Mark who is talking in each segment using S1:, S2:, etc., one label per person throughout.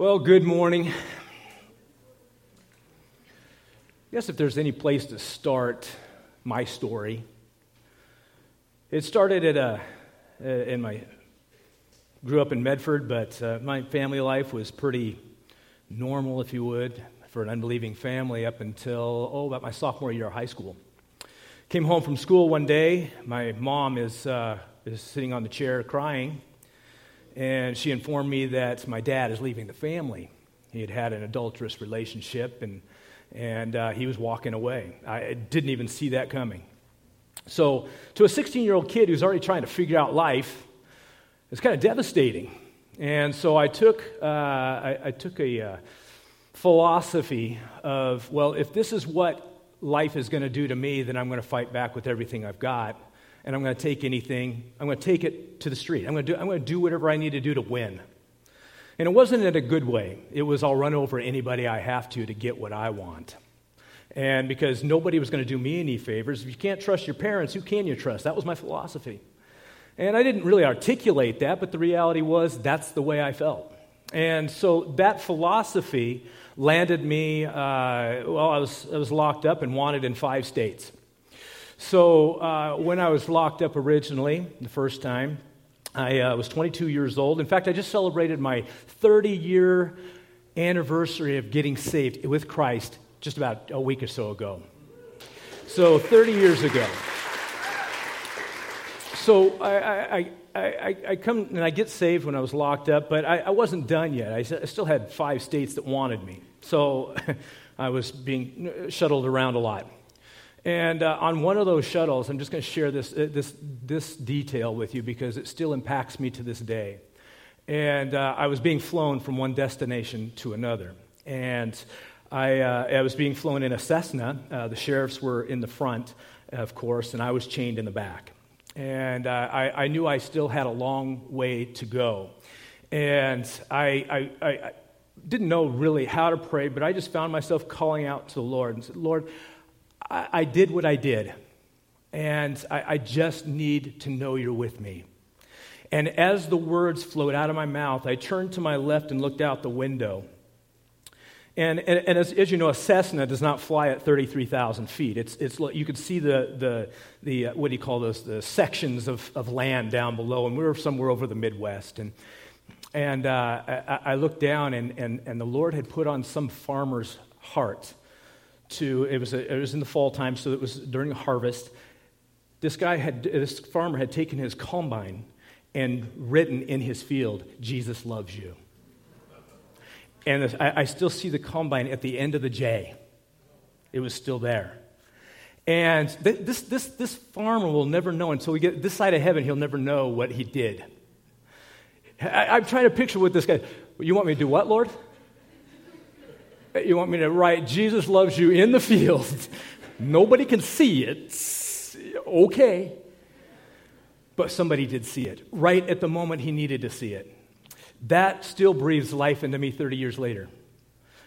S1: Well, good morning. I guess if there's any place to start my story, it started at a, uh, in my, grew up in Medford, but uh, my family life was pretty normal, if you would, for an unbelieving family up until, oh, about my sophomore year of high school. Came home from school one day. My mom is, uh, is sitting on the chair crying and she informed me that my dad is leaving the family. He had had an adulterous relationship, and, and uh, he was walking away. I didn't even see that coming. So, to a 16 year old kid who's already trying to figure out life, it's kind of devastating. And so I took, uh, I, I, took a uh, philosophy of, well, if this is what life is going to do to me, then I'm going to fight back with everything I've got and I'm going to take anything, I'm going to take it to the street. I'm going to do, I'm going to do whatever I need to do to win. And it wasn't in a good way. It was I'll run over anybody I have to to get what I want. And because nobody was going to do me any favors, if you can't trust your parents, who can you trust? That was my philosophy. And I didn't really articulate that, but the reality was that's the way I felt. And so that philosophy landed me, uh, well, I was, I was locked up and wanted in five states. So, uh, when I was locked up originally, the first time, I uh, was 22 years old. In fact, I just celebrated my 30 year anniversary of getting saved with Christ just about a week or so ago. So, 30 years ago. So, I, I, I, I, come and I get saved when I was locked up, but I, I wasn't done yet. I, I still had five states that wanted me. So, I was being shuttled around a lot. And uh, on one of those shuttles, I'm just going to share this, uh, this, this detail with you because it still impacts me to this day. And uh, I was being flown from one destination to another. And I, uh, I was being flown in a Cessna. Uh, the sheriffs were in the front, of course, and I was chained in the back. And I, I, knew I still had a long way to go. And I, I, I didn't know really how to pray, but I just found myself calling out to the Lord and said, Lord, I, I did what I did, and I, I just need to know you're with me. And as the words flowed out of my mouth, I turned to my left and looked out the window. And, and, and as, as, you know, a Cessna does not fly at 33,000 feet. It's, it's, you could see the, the, the uh, what do you call those, the sections of, of land down below. And we were somewhere over the Midwest. And, and uh, I, I, looked down, and, and, and the Lord had put on some farmer's heart to, it was, a, it was in the fall time, so it was during harvest. This guy had, this farmer had taken his combine and written in his field, Jesus loves you. And I, I still see the combine at the end of the J. It was still there. And th- this, this, this farmer will never know until we get this side of heaven, he'll never know what he did. I, am trying to picture with this guy. You want me to do what, Lord? You want me to write, Jesus loves you in the field. Nobody can see it. Okay. But somebody did see it right at the moment he needed to see it. That still breathes life into me 30 years later.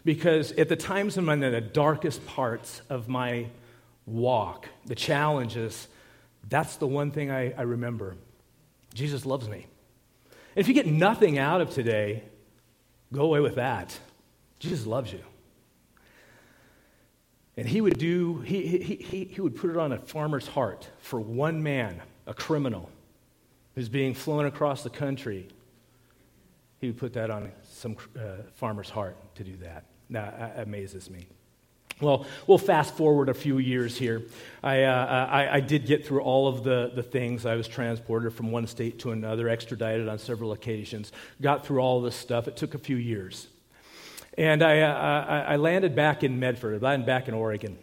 S1: Because at the times when I'm in the darkest parts of my walk, the challenges, that's the one thing I, I remember. Jesus loves me. And if you get nothing out of today, go away with that. Jesus loves you. And he would do, he, he, he, would put it on a farmer's heart for one man, a criminal, who's being flown across the country. He would put that on some uh, farmer's heart to do that. That amazes me. Well, we'll fast forward a few years here. I, uh, I, I, did get through all of the, the things. I was transported from one state to another, extradited on several occasions, got through all this stuff. It took a few years. And I, uh, I landed back in Medford, I landed back in Oregon.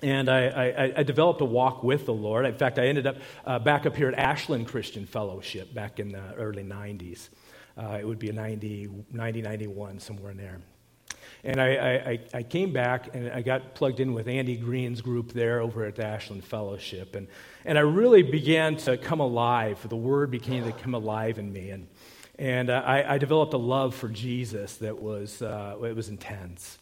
S1: And I, I, I, developed a walk with the Lord. In fact, I ended up uh, back up here at Ashland Christian Fellowship back in the early 90s. Uh, it would be a 90, 90, 91, somewhere in there. And I, I, I, came back and I got plugged in with Andy Green's group there over at the Ashland Fellowship. And, and I really began to come alive. The word began to come alive in me. And, and uh, I, I, developed a love for Jesus that was, uh, it was intense.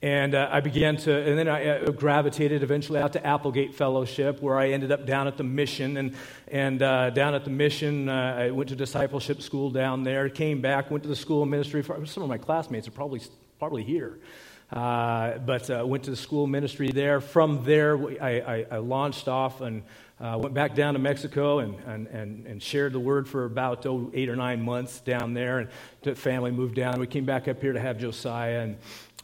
S1: And uh, I began to, and then I uh, gravitated eventually out to Applegate Fellowship, where I ended up down at the mission. And, and uh, down at the mission, uh, I went to discipleship school down there, came back, went to the school of ministry. For, some of my classmates are probably, probably here. Uh, but uh, went to the school ministry there. From there, I, I, I launched off and uh, went back down to Mexico and, and, and, and shared the word for about oh, eight or nine months down there. And the family moved down. We came back up here to have Josiah and,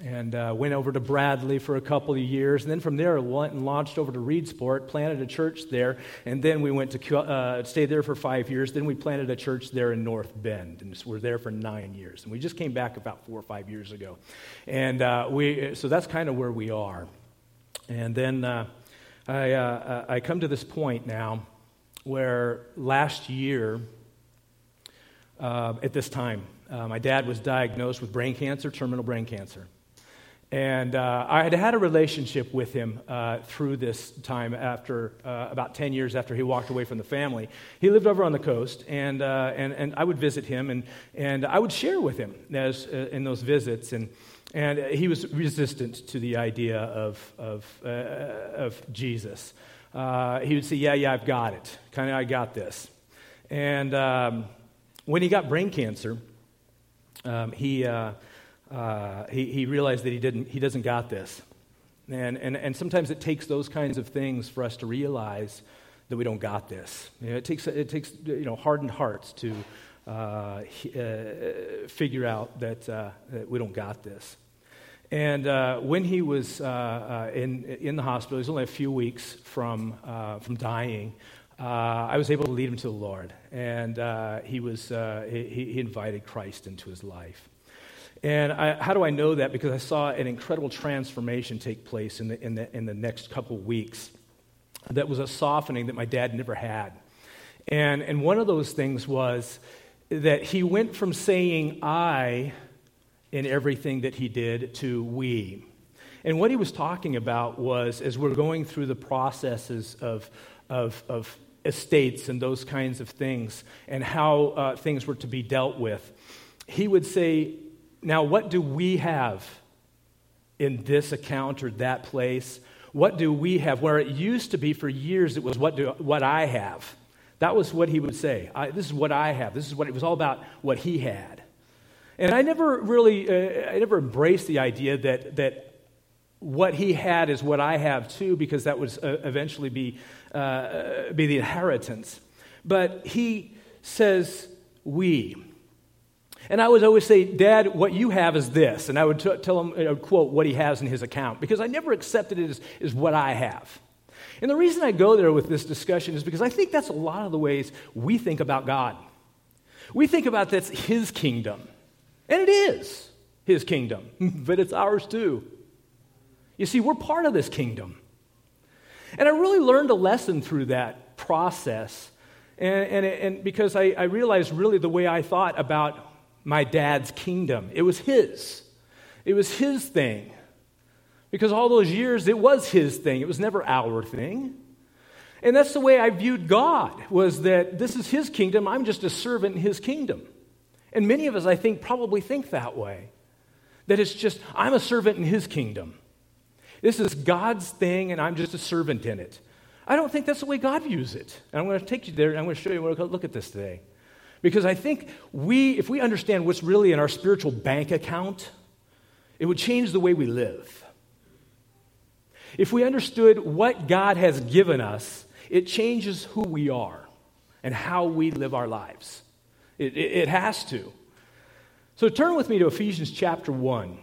S1: and uh, went over to Bradley for a couple of years. And then from there, went and launched over to Reedsport, planted a church there. And then we went to uh, stay there for five years. Then we planted a church there in North Bend. And we're there for nine years. And we just came back about four or five years ago. And uh, we, so that's kind of where we are. And then uh, I, uh, I come to this point now where last year, uh, at this time, uh, my dad was diagnosed with brain cancer, terminal brain cancer. And uh, I had had a relationship with him uh, through this time after uh, about 10 years after he walked away from the family. He lived over on the coast, and, and, and I would visit him, and, and I would share with him as, in those visits. And, and he was resistant to the idea of, of, uh, of Jesus. Uh, he would say, Yeah, yeah, I've got it. Kind of, I got this. And um, when he got brain cancer, um, he, uh, uh, he, he realized that he, didn't, he doesn't got this. And, and, and sometimes it takes those kinds of things for us to realize that we don't got this. You know, it takes, it takes you know, hardened hearts to uh, uh, figure out that, uh, that we don't got this. And uh, when he was uh, uh, in, in the hospital, he was only a few weeks from, uh, from dying. Uh, I was able to lead him to the Lord. And he, was, he, he, invited Christ into his life. And I, how do I know that? Because I saw an incredible transformation take place in the, in the, in the next couple weeks. That was a softening that my dad never had. And, and one of those things was that he went from saying I in everything that he did to we. And what he was talking about was as we're going through the processes of, of, of estates and those kinds of things and how uh, things were to be dealt with, he would say, Now, what do we have in this account or that place? What do we have? Where it used to be for years, it was what, do, what I have. That was what he would say. this is what I have. This is what it was all about what he had. And I never really, uh, I never embraced the idea that, that what he had is what I have too, because that would uh, eventually be, uh, be the inheritance. But he says, we. And I would always say, Dad, what you have is this. And I would t- tell him, would quote what he has in his account, because I never accepted it as, as what I have. And the reason I go there with this discussion is because I think that's a lot of the ways we think about God. We think about that's his kingdom. And it is his kingdom, but it's ours too. You see, we're part of this kingdom. And I really learned a lesson through that process. And, and, and because I, I realized really the way I thought about my dad's kingdom, it was his. It was his thing. Because all those years, it was his thing. It was never our thing. And that's the way I viewed God, was that this is his kingdom. I'm just a servant in his kingdom. And many of us, I think, probably think that way. That it's just, I'm a servant in his kingdom. This is God's thing, and I'm just a servant in it. I don't think that's the way God views it. And I'm going to take you there, and I'm going to show you, we're to look at this today. Because I think we, if we understand what's really in our spiritual bank account, it would change the way we live. If we understood what God has given us, it changes who we are and how we live our lives. It, it, it has to. So turn with me to Ephesians chapter 1.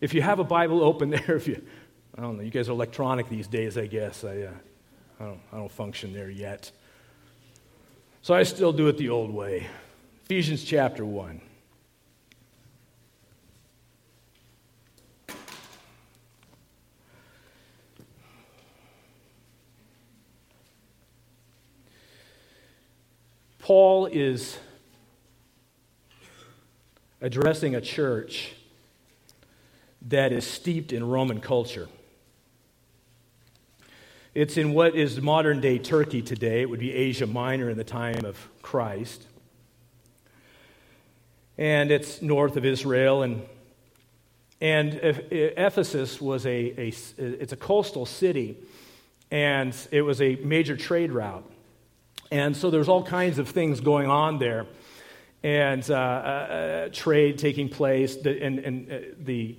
S1: If you have a Bible open there, if you, I don't know, you guys are electronic these days, I guess. I, uh, I, don't, I don't function there yet. So I still do it the old way. Ephesians chapter 1. Paul is addressing a church that is steeped in Roman culture. It's in what is modern day Turkey today. It would be Asia Minor in the time of Christ. And it's north of Israel. And And Ephesus was a, a, it's a coastal city, and it was a major trade route. And so there's all kinds of things going on there, and uh, uh, trade taking place, and, and uh, the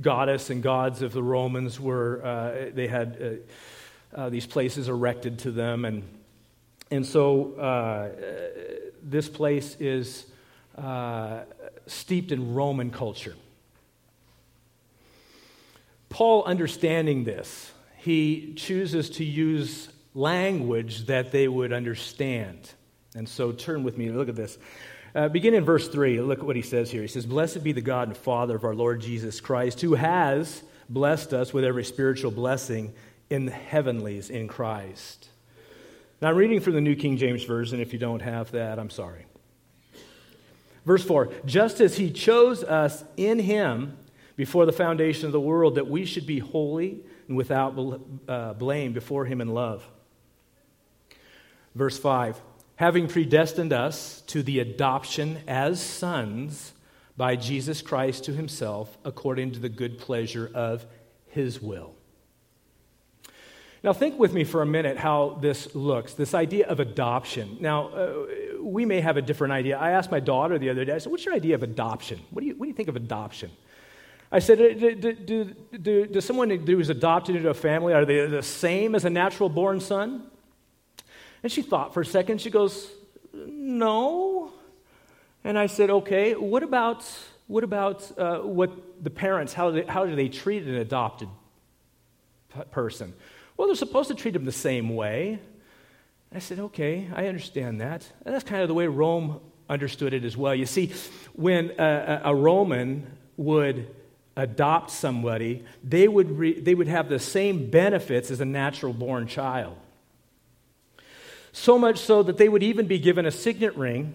S1: goddess and gods of the Romans were, uh, they had uh, uh, these places erected to them, and, and so this place is steeped in Roman culture. Paul, understanding this, he chooses to use language that they would understand. And so turn with me, look at this. Uh, begin in verse 3. Look at what he says here. He says, Blessed be the God and Father of our Lord Jesus Christ, who has blessed us with every spiritual blessing in the heavenlies in Christ. Now, I'm reading from the New King James Version. If you don't have that, I'm sorry. Verse 4 Just as he chose us in him before the foundation of the world that we should be holy and without uh, blame before him in love. Verse 5 Having predestined us to the adoption as sons by Jesus Christ to himself, according to the good pleasure of his will. Now, think with me for a minute how this looks this idea of adoption. Now, uh, we may have a different idea. I asked my daughter the other day, I said, What's your idea of adoption? What do you, what do you think of adoption? I said, do, do, do, do, someone who is adopted into a family, are they the same as a natural born son? And she thought for a second. She goes, no. And I said, okay, what about, what, about uh, what the parents, how do, they, how do they treat an adopted p- person? Well, they're supposed to treat them the same way. I said, okay, I understand that. And that's kind of the way Rome understood it as well. You see, when a, a Roman would adopt somebody, they would, re- they would have the same benefits as a natural born child. So much so that they would even be given a signet ring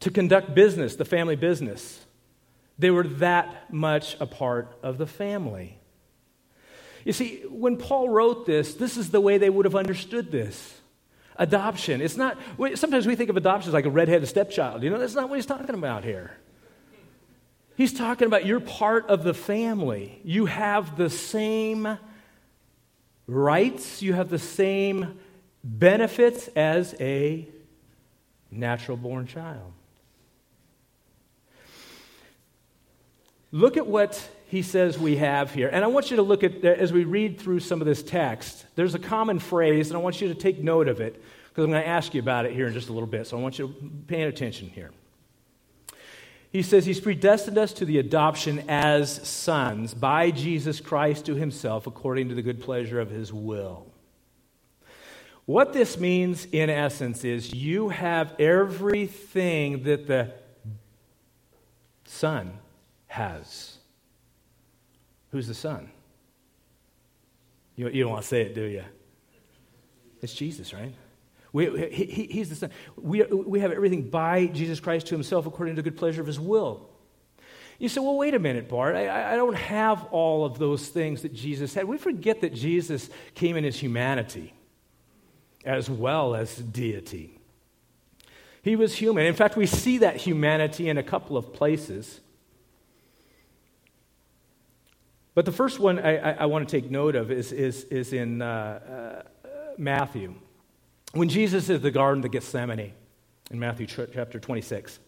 S1: to conduct business, the family business. They were that much a part of the family. You see, when Paul wrote this, this is the way they would have understood this. Adoption. It's not, sometimes we think of adoption as like a redheaded stepchild. You know, that's not what he's talking about here. He's talking about you're part of the family. You have the same rights, you have the same benefits as a natural born child. Look at what he says we have here. And I want you to look at, as we read through some of this text, there's a common phrase, and I want you to take note of it because I'm going to ask you about it here in just a little bit. So I want you to pay attention here. He says he's predestined us to the adoption as sons by Jesus Christ to himself according to the good pleasure of his will. What this means, in essence, is you have everything that the Son has. Who's the Son? You, you don't want to say it, do you? It's Jesus, right? We, he, he's the Son. We, we have everything by Jesus Christ to himself according to the good pleasure of his will. You say, well, wait a minute, Bart. I, I don't have all of those things that Jesus had. We forget that Jesus came in his humanity as well as deity. He was human. In fact, we see that humanity in a couple of places. But the first one I, I, I want to take note of is, is, is in uh, uh, Matthew. When Jesus is in the Garden of Gethsemane, in Matthew chapter 26,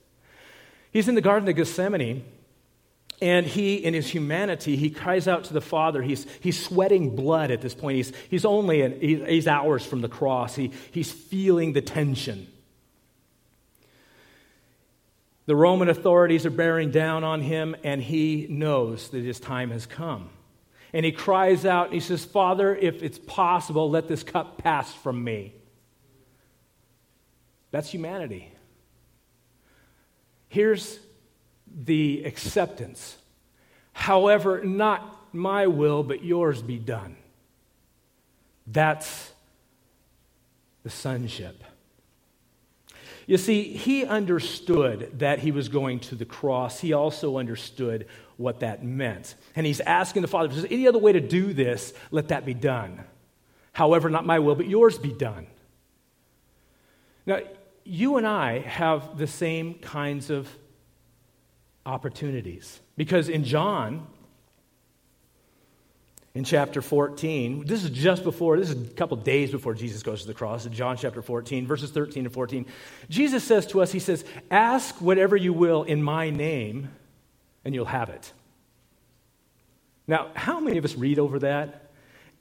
S1: he's in the Garden of Gethsemane, and he, in his humanity, he cries out to the Father. He's, he's sweating blood at this point. He's, he's only an, he's hours from the cross. He, he's feeling the tension. The Roman authorities are bearing down on him, and he knows that his time has come. And he cries out and he says, Father, if it's possible, let this cup pass from me. That's humanity. Here's the acceptance. However, not my will, but yours be done. That's the sonship. You see, he understood that he was going to the cross. He also understood what that meant. And he's asking the Father, if there's any other way to do this, let that be done. However, not my will, but yours be done. Now, you and I have the same kinds of opportunities. Because in John, in chapter 14, this is just before, this is a couple days before Jesus goes to the cross, in John chapter 14, verses 13 and 14, Jesus says to us, He says, Ask whatever you will in my name, and you'll have it. Now, how many of us read over that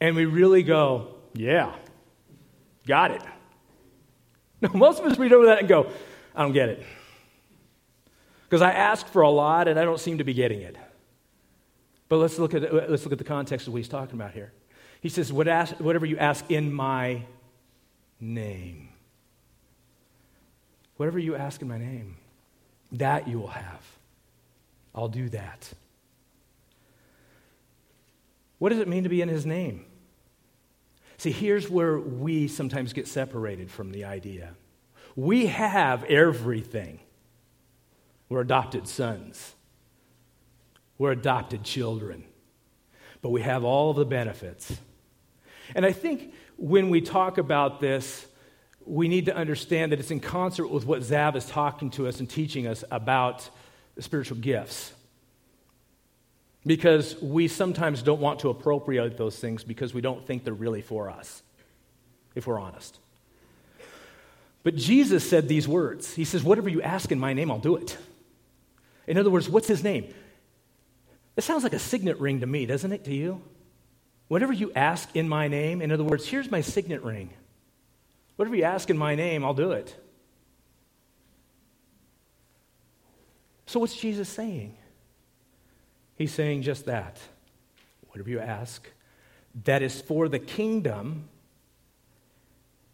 S1: and we really go, Yeah, got it? No, most of us read over that and go, I don't get it. Because I ask for a lot and I don't seem to be getting it. But let's look at, let's look at the context of what he's talking about here. He says, Whatever you ask in my name. Whatever you ask in my name, that you will have. I'll do that. What does it mean to be in his name? See, here's where we sometimes get separated from the idea. We have everything. We're adopted sons. We're adopted children. But we have all of the benefits. And I think when we talk about this, we need to understand that it's in concert with what Zav is talking to us and teaching us about spiritual gifts. Because we sometimes don't want to appropriate those things because we don't think they're really for us, if we're honest. But Jesus said these words He says, Whatever you ask in my name, I'll do it. In other words, what's his name? It sounds like a signet ring to me, doesn't it, to you? Whatever you ask in my name, in other words, here's my signet ring. Whatever you ask in my name, I'll do it. So, what's Jesus saying? He's saying just that. Whatever you ask, that is for the kingdom,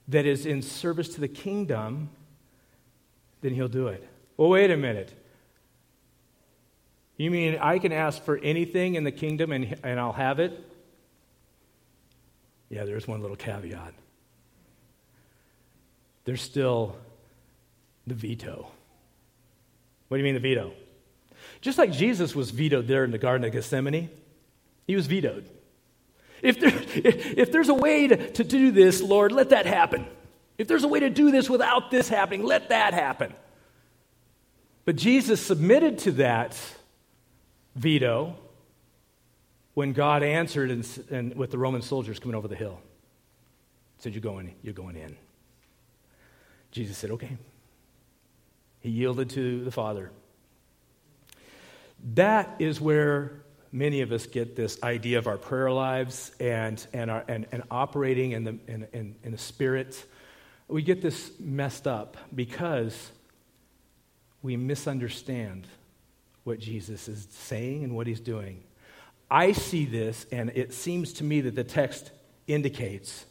S1: that is in service to the kingdom, then he'll do it. Well, wait a minute. You mean I can ask for anything in the kingdom and, and I'll have it? Yeah, there's one little caveat. There's still the veto. What do you mean the veto? Just like Jesus was vetoed there in the Garden of Gethsemane, he was vetoed. If, there, if there's a way to, to do this, Lord, let that happen. If there's a way to do this without this happening, let that happen. But Jesus submitted to that veto when God answered and, and with the Roman soldiers coming over the hill. Said, You're going, you're going in. Jesus said, Okay. He yielded to the Father. That is where many of us get this idea of our prayer lives and, and, our, and, and operating in the, in, in, in the Spirit. We get this messed up because we misunderstand what Jesus is saying and what he's doing. I see this, and it seems to me that the text indicates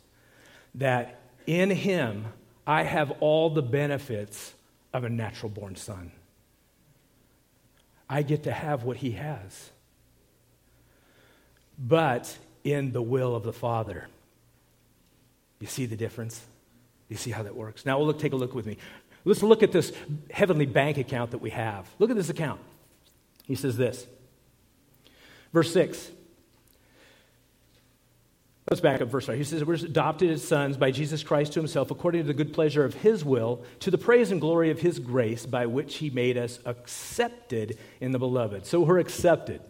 S1: that in him I have all the benefits of a natural born son. I get to have what he has, but in the will of the Father. You see the difference? You see how that works? Now, we'll look, take a look with me. Let's look at this heavenly bank account that we have. Look at this account. He says this. Verse 6. Let's back up verse 5. He says, We're adopted as sons by Jesus Christ to himself according to the good pleasure of his will, to the praise and glory of his grace, by which he made us accepted in the beloved. So we're accepted.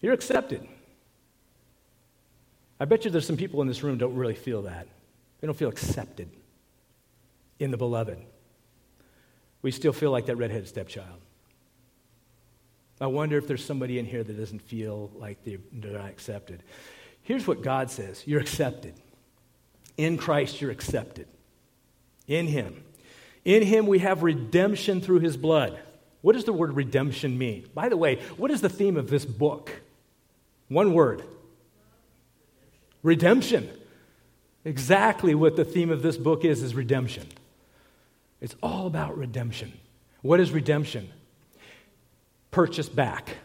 S1: You're accepted. I bet you there's some people in this room don't really feel that. They don't feel accepted in the beloved. We still feel like that redheaded stepchild. I wonder if there's somebody in here that doesn't feel like they're not accepted. Here's what God says you're accepted. In Christ, you're accepted. In Him. In Him, we have redemption through His blood. What does the word redemption mean? By the way, what is the theme of this book? One word redemption. Exactly what the theme of this book is is redemption. It's all about redemption. What is redemption? Purchased back.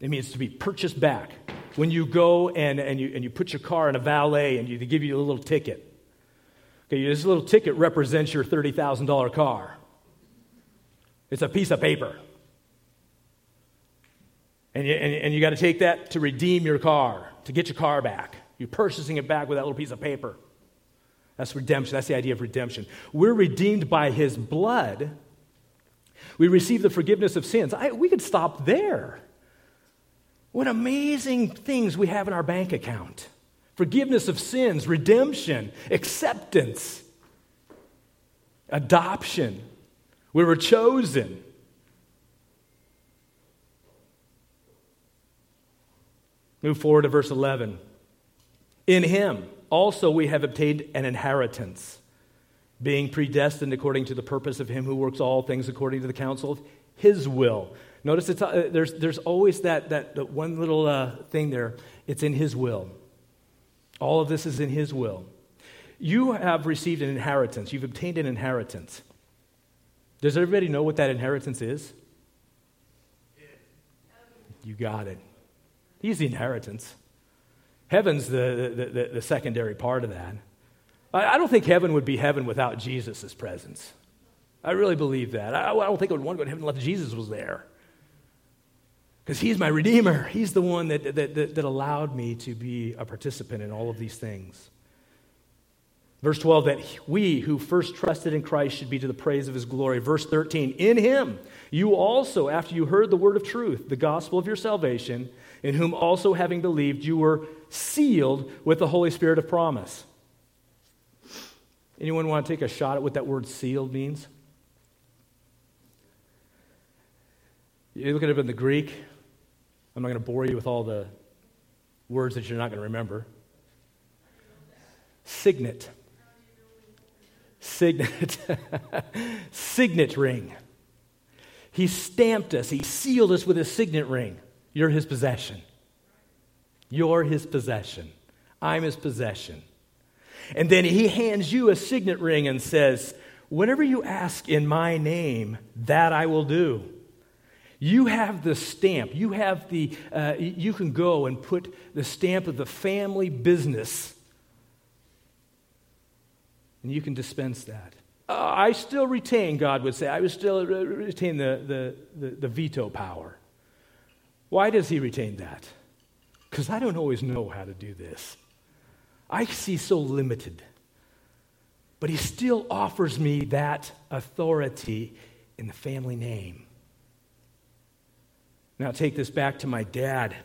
S1: It means to be purchased back when you go and, and, you, and you put your car in a valet and you, they give you a little ticket. Okay, this little ticket represents your $30,000 car. It's a piece of paper. And you, and, and you got to take that to redeem your car, to get your car back. You're purchasing it back with that little piece of paper. That's redemption. That's the idea of redemption. We're redeemed by his blood We receive the forgiveness of sins. I, we could stop there. What amazing things we have in our bank account forgiveness of sins, redemption, acceptance, adoption. We were chosen. Move forward to verse 11. In him also we have obtained an inheritance, being predestined according to the purpose of him who works all things according to the counsel of his will. Notice it's, uh, there's, there's always that, that, that one little uh, thing there. It's in his will. All of this is in his will. You have received an inheritance. You've obtained an inheritance. Does everybody know what that inheritance is? You got it. He's the inheritance. Heaven's the, the, the, the secondary part of that. I, don't think heaven would be heaven without Jesus' presence. I really believe that. I, I don't think I would want to go to heaven unless Jesus was there. Because he's my redeemer. He's the one that, that, that, that allowed me to be a participant in all of these things. Verse 12, that we who first trusted in Christ should be to the praise of his glory. Verse 13, in him you also, after you heard the word of truth, the gospel of your salvation, in whom also having believed, you were sealed with the Holy Spirit of promise. Anyone want to take a shot at what that word sealed means? You look it in the Greek. I'm not going to bore you with all the words that you're not going to remember. Signet. Signet. signet ring. He stamped us, he sealed us with his signet ring. You're his possession. You're his possession. I'm his possession. And then he hands you a signet ring and says, Whatever you ask in my name, that I will do. You have the stamp. You have the, uh, you can go and put the stamp of the family business. And you can dispense that. Uh, I still retain, God would say, I would still retain the, the, the, the veto power. Why does he retain that? Because I don't always know how to do this. I see so limited. But he still offers me that authority in the family name. Now, take this back to my dad.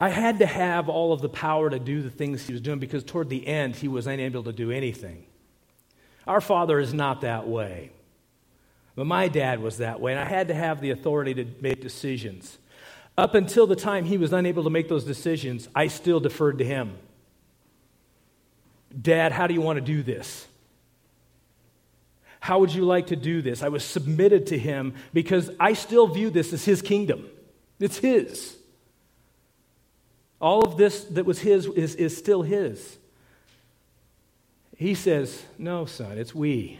S1: I had to have all of the power to do the things he was doing because toward the end, he was unable to do anything. Our father is not that way. But my dad was that way, and I had to have the authority to make decisions. Up until the time he was unable to make those decisions, I still deferred to him. Dad, how do you want to do this? How would you like to do this? I was submitted to him because I still view this as his kingdom. It's his. All of this that was his is, is still his. He says, No, son, it's we.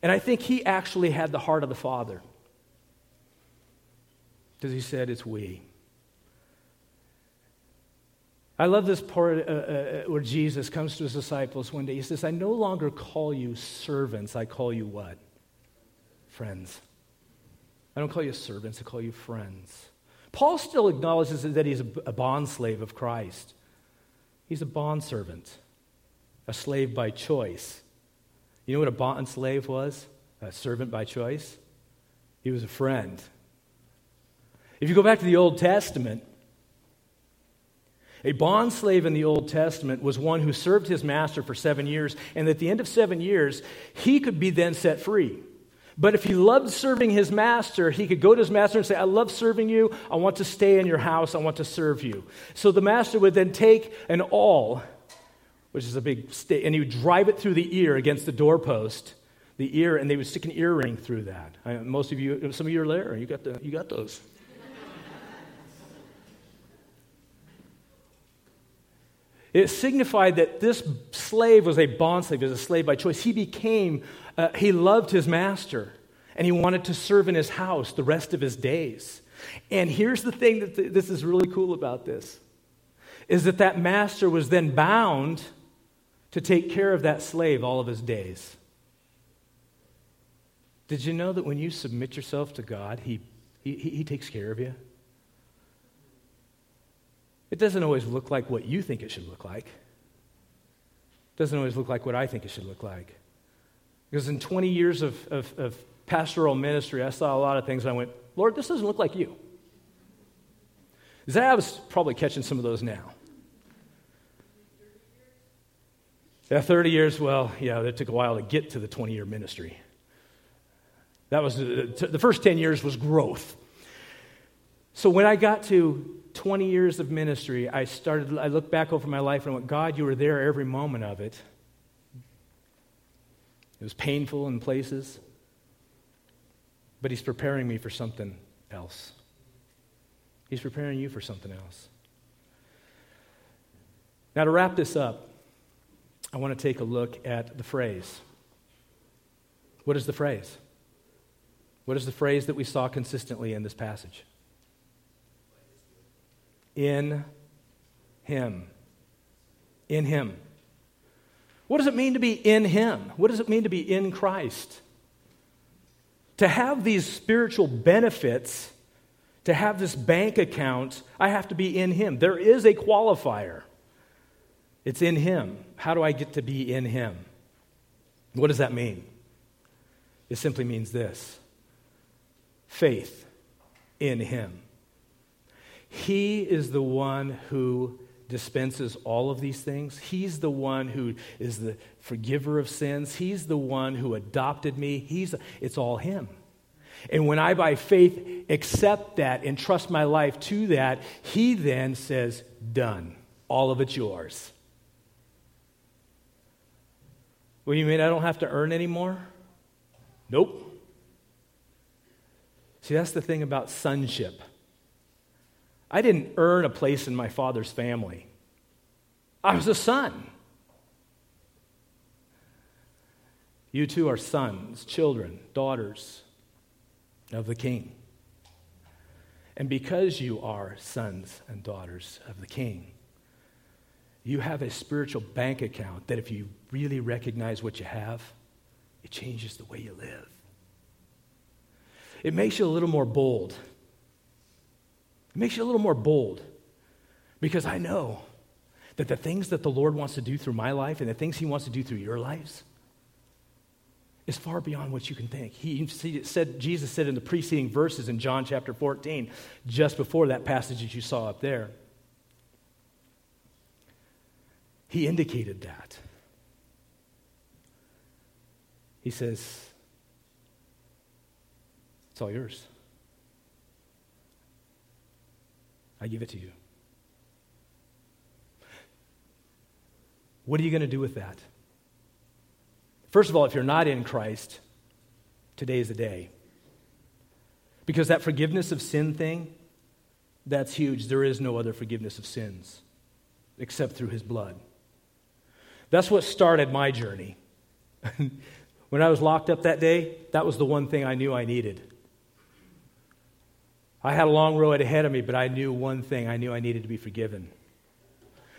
S1: And I think he actually had the heart of the Father. Because he said, It's we. I love this part uh, uh, where Jesus comes to his disciples one day. He says, I no longer call you servants, I call you what? Friends. I don't call you servants, I call you friends. Paul still acknowledges that he's a bond slave of Christ. He's a bond servant, a slave by choice. You know what a bond slave was? A servant by choice? He was a friend. If you go back to the Old Testament, a bond slave in the Old Testament was one who served his master for seven years, and at the end of seven years, he could be then set free. But if he loved serving his master, he could go to his master and say, I love serving you. I want to stay in your house. I want to serve you. So the master would then take an awl which is a big stick, and he would drive it through the ear against the doorpost, the ear, and they would stick an earring through that. I, most of you, some of you are there. You got the, you got those. It signified that this slave was a bond slave, he was a slave by choice. He became, uh, he loved his master, and he wanted to serve in his house the rest of his days. And here's the thing that th- this is really cool about this is that that master was then bound to take care of that slave all of his days. Did you know that when you submit yourself to God, he, he, he takes care of you? It doesn't always look like what you think it should look like. It doesn't always look like what I think it should look like. Because in 20 years of, of, of pastoral ministry, I saw a lot of things and I went, Lord, this doesn't look like you. was probably catching some of those now. Yeah, 30 years, well, yeah, it took a while to get to the 20 year ministry. That was uh, the first 10 years was growth. So when I got to 20 years of ministry, I started, I looked back over my life and went, God, you were there every moment of it. It was painful in places, but He's preparing me for something else. He's preparing you for something else. Now, to wrap this up, I want to take a look at the phrase. What is the phrase? What is the phrase that we saw consistently in this passage? In Him. In Him. What does it mean to be in Him? What does it mean to be in Christ? To have these spiritual benefits, to have this bank account, I have to be in Him. There is a qualifier. It's in Him. How do I get to be in Him? What does that mean? It simply means this faith in Him. He is the one who dispenses all of these things. He's the one who is the forgiver of sins. He's the one who adopted me. He's, it's all Him. And when I, by faith, accept that and trust my life to that, He then says, Done. All of it's yours. Well, you mean I don't have to earn anymore? Nope. See, that's the thing about sonship. I didn't earn a place in my father's family. I was a son. You too are sons, children, daughters of the King. And because you are sons and daughters of the King, you have a spiritual bank account that if you really recognize what you have, it changes the way you live. It makes you a little more bold. It makes you a little more bold because I know that the things that the Lord wants to do through my life and the things He wants to do through your lives is far beyond what you can think. He said, Jesus said in the preceding verses in John chapter 14, just before that passage that you saw up there, He indicated that. He says, It's all yours. I give it to you. What are you going to do with that? First of all, if you're not in Christ, today is the day. Because that forgiveness of sin thing, that's huge. There is no other forgiveness of sins except through his blood. That's what started my journey. when I was locked up that day, that was the one thing I knew I needed. I had a long road ahead of me, but I knew one thing I knew I needed to be forgiven.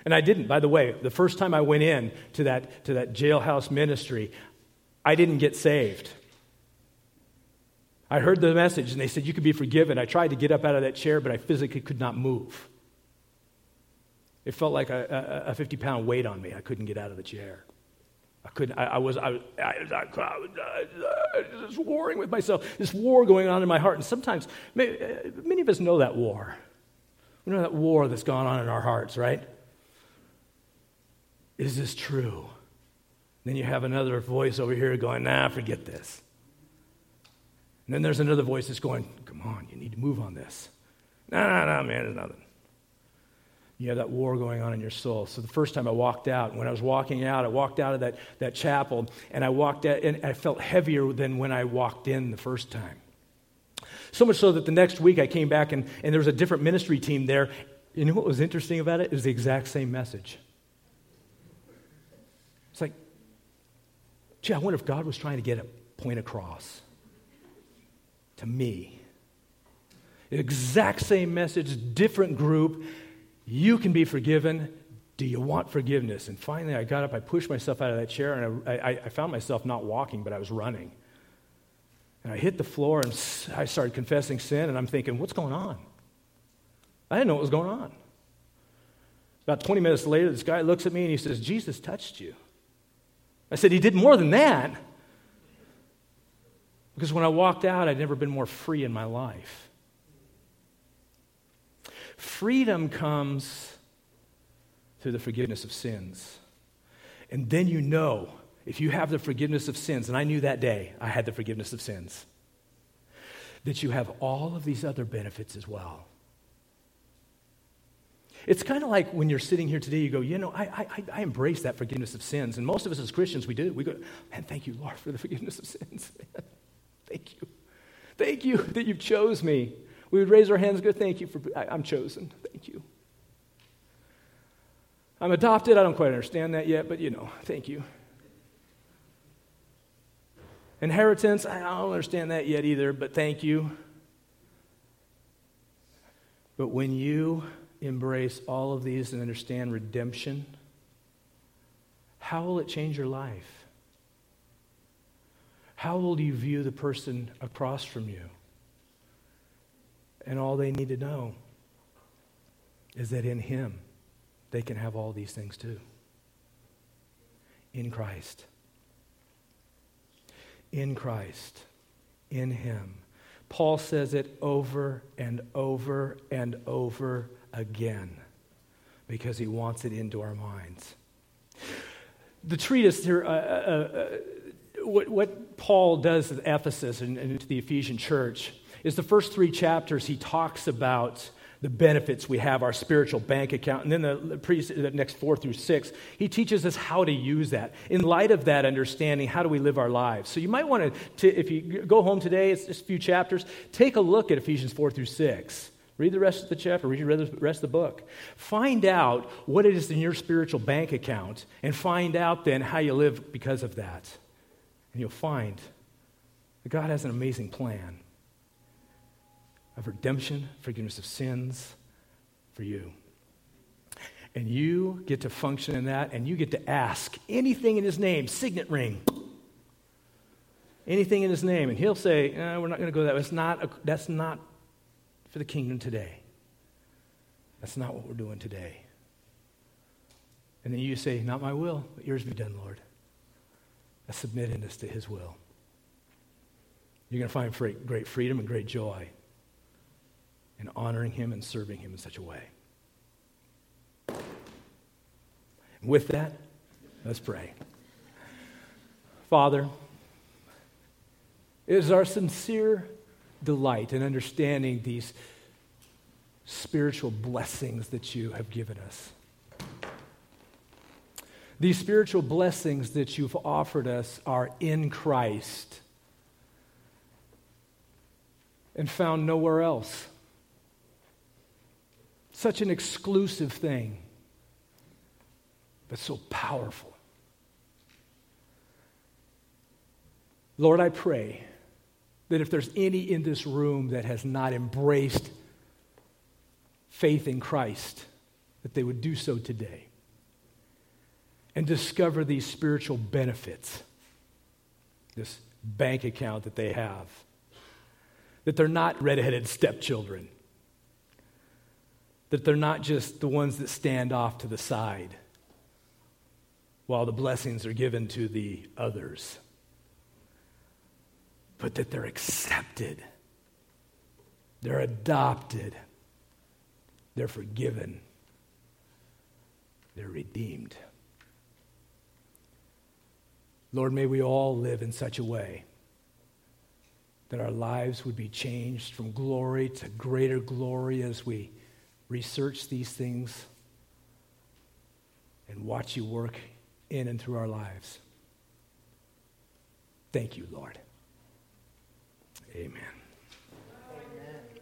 S1: And I didn't, by the way. The first time I went in to that, to that jailhouse ministry, I didn't get saved. I heard the message and they said, You could be forgiven. I tried to get up out of that chair, but I physically could not move. It felt like a, a 50 pound weight on me. I couldn't get out of the chair. I couldn't, I, I was, I, I, I, I, was warring with myself, this war going on in my heart. And sometimes, uh, many of us know that war. We know that war that's gone on in our hearts, right? Is this true? Then you have another voice over here going, nah, forget this. And then there's another voice that's going, come on, you need to move on this. Nah, nah, nah, man, there's nothing. You have that war going on in your soul. So the first time I walked out, when I was walking out, I walked out of that, that chapel and I walked out and I felt heavier than when I walked in the first time. So much so that the next week I came back and, and there was a different ministry team there. You know what was interesting about it? It was the exact same message. It's like, gee, I wonder if God was trying to get a point across to me. Exact same message, different group. You can be forgiven. Do you want forgiveness? And finally, I got up, I pushed myself out of that chair, and I, I, I found myself not walking, but I was running. And I hit the floor and I started confessing sin, and I'm thinking, what's going on? I didn't know what was going on. About 20 minutes later, this guy looks at me and he says, Jesus touched you. I said, He did more than that. Because when I walked out, I'd never been more free in my life. Freedom comes through the forgiveness of sins. And then you know if you have the forgiveness of sins, and I knew that day I had the forgiveness of sins, that you have all of these other benefits as well. It's kind of like when you're sitting here today, you go, you know, I, I, I embrace that forgiveness of sins. And most of us as Christians, we do. We go, man, thank you, Lord, for the forgiveness of sins. thank you. Thank you that you chose me. We would raise our hands and go, thank you for, I, I'm chosen. Thank you. I'm adopted. I don't quite understand that yet, but you know, thank you. Inheritance, I don't understand that yet either, but thank you. But when you embrace all of these and understand redemption, how will it change your life? How will you view the person across from you? And all they need to know is that in Him, they can have all these things too. In Christ. In Christ. In Him. Paul says it over and over and over again because he wants it into our minds. The treatise here, uh, uh, uh, what, what, Paul does at Ephesus and, and to the Ephesian church is the first three chapters he talks about the benefits we have, our spiritual bank account. And then the, the, next four through six, he teaches us how to use that. In light of that understanding, how do we live our lives? So you might want to, if you go home today, it's just a few chapters, take a look at Ephesians 4 through 6. Read the rest of the chapter, read the rest of the book. Find out what it is in your spiritual bank account, and find out then how you live because of that. And you'll find that God has an amazing plan of redemption, forgiveness of sins for you. And you get to function in that, and you get to ask anything in His name, signet ring, anything in His name, and He'll say, eh, "We're not going to go that way. That's not, a, that's not for the kingdom today. That's not what we're doing today." And then you say, "Not my will, but yours be done, Lord." I submit in this to His will. You're going to find great freedom and great joy and honoring Him and serving Him in such a way. And With that, let's pray. Father, it is our sincere delight in understanding these spiritual blessings that you have given us. These spiritual blessings that you've offered us are in Christ and found nowhere else such an exclusive thing, but so powerful. Lord, I pray that if there's any in this room that has not embraced faith in Christ, that they would do so today and discover these spiritual benefits, this bank account that they have, that they're not redheaded stepchildren that they're not just the ones that stand off to the side while the blessings are given to the others, but that they're accepted, they're adopted, they're forgiven, they're redeemed. Lord, may we all live in such a way that our lives would be changed from glory to greater glory as we research these things and watch you work in and through our lives. Thank you, Lord. Amen.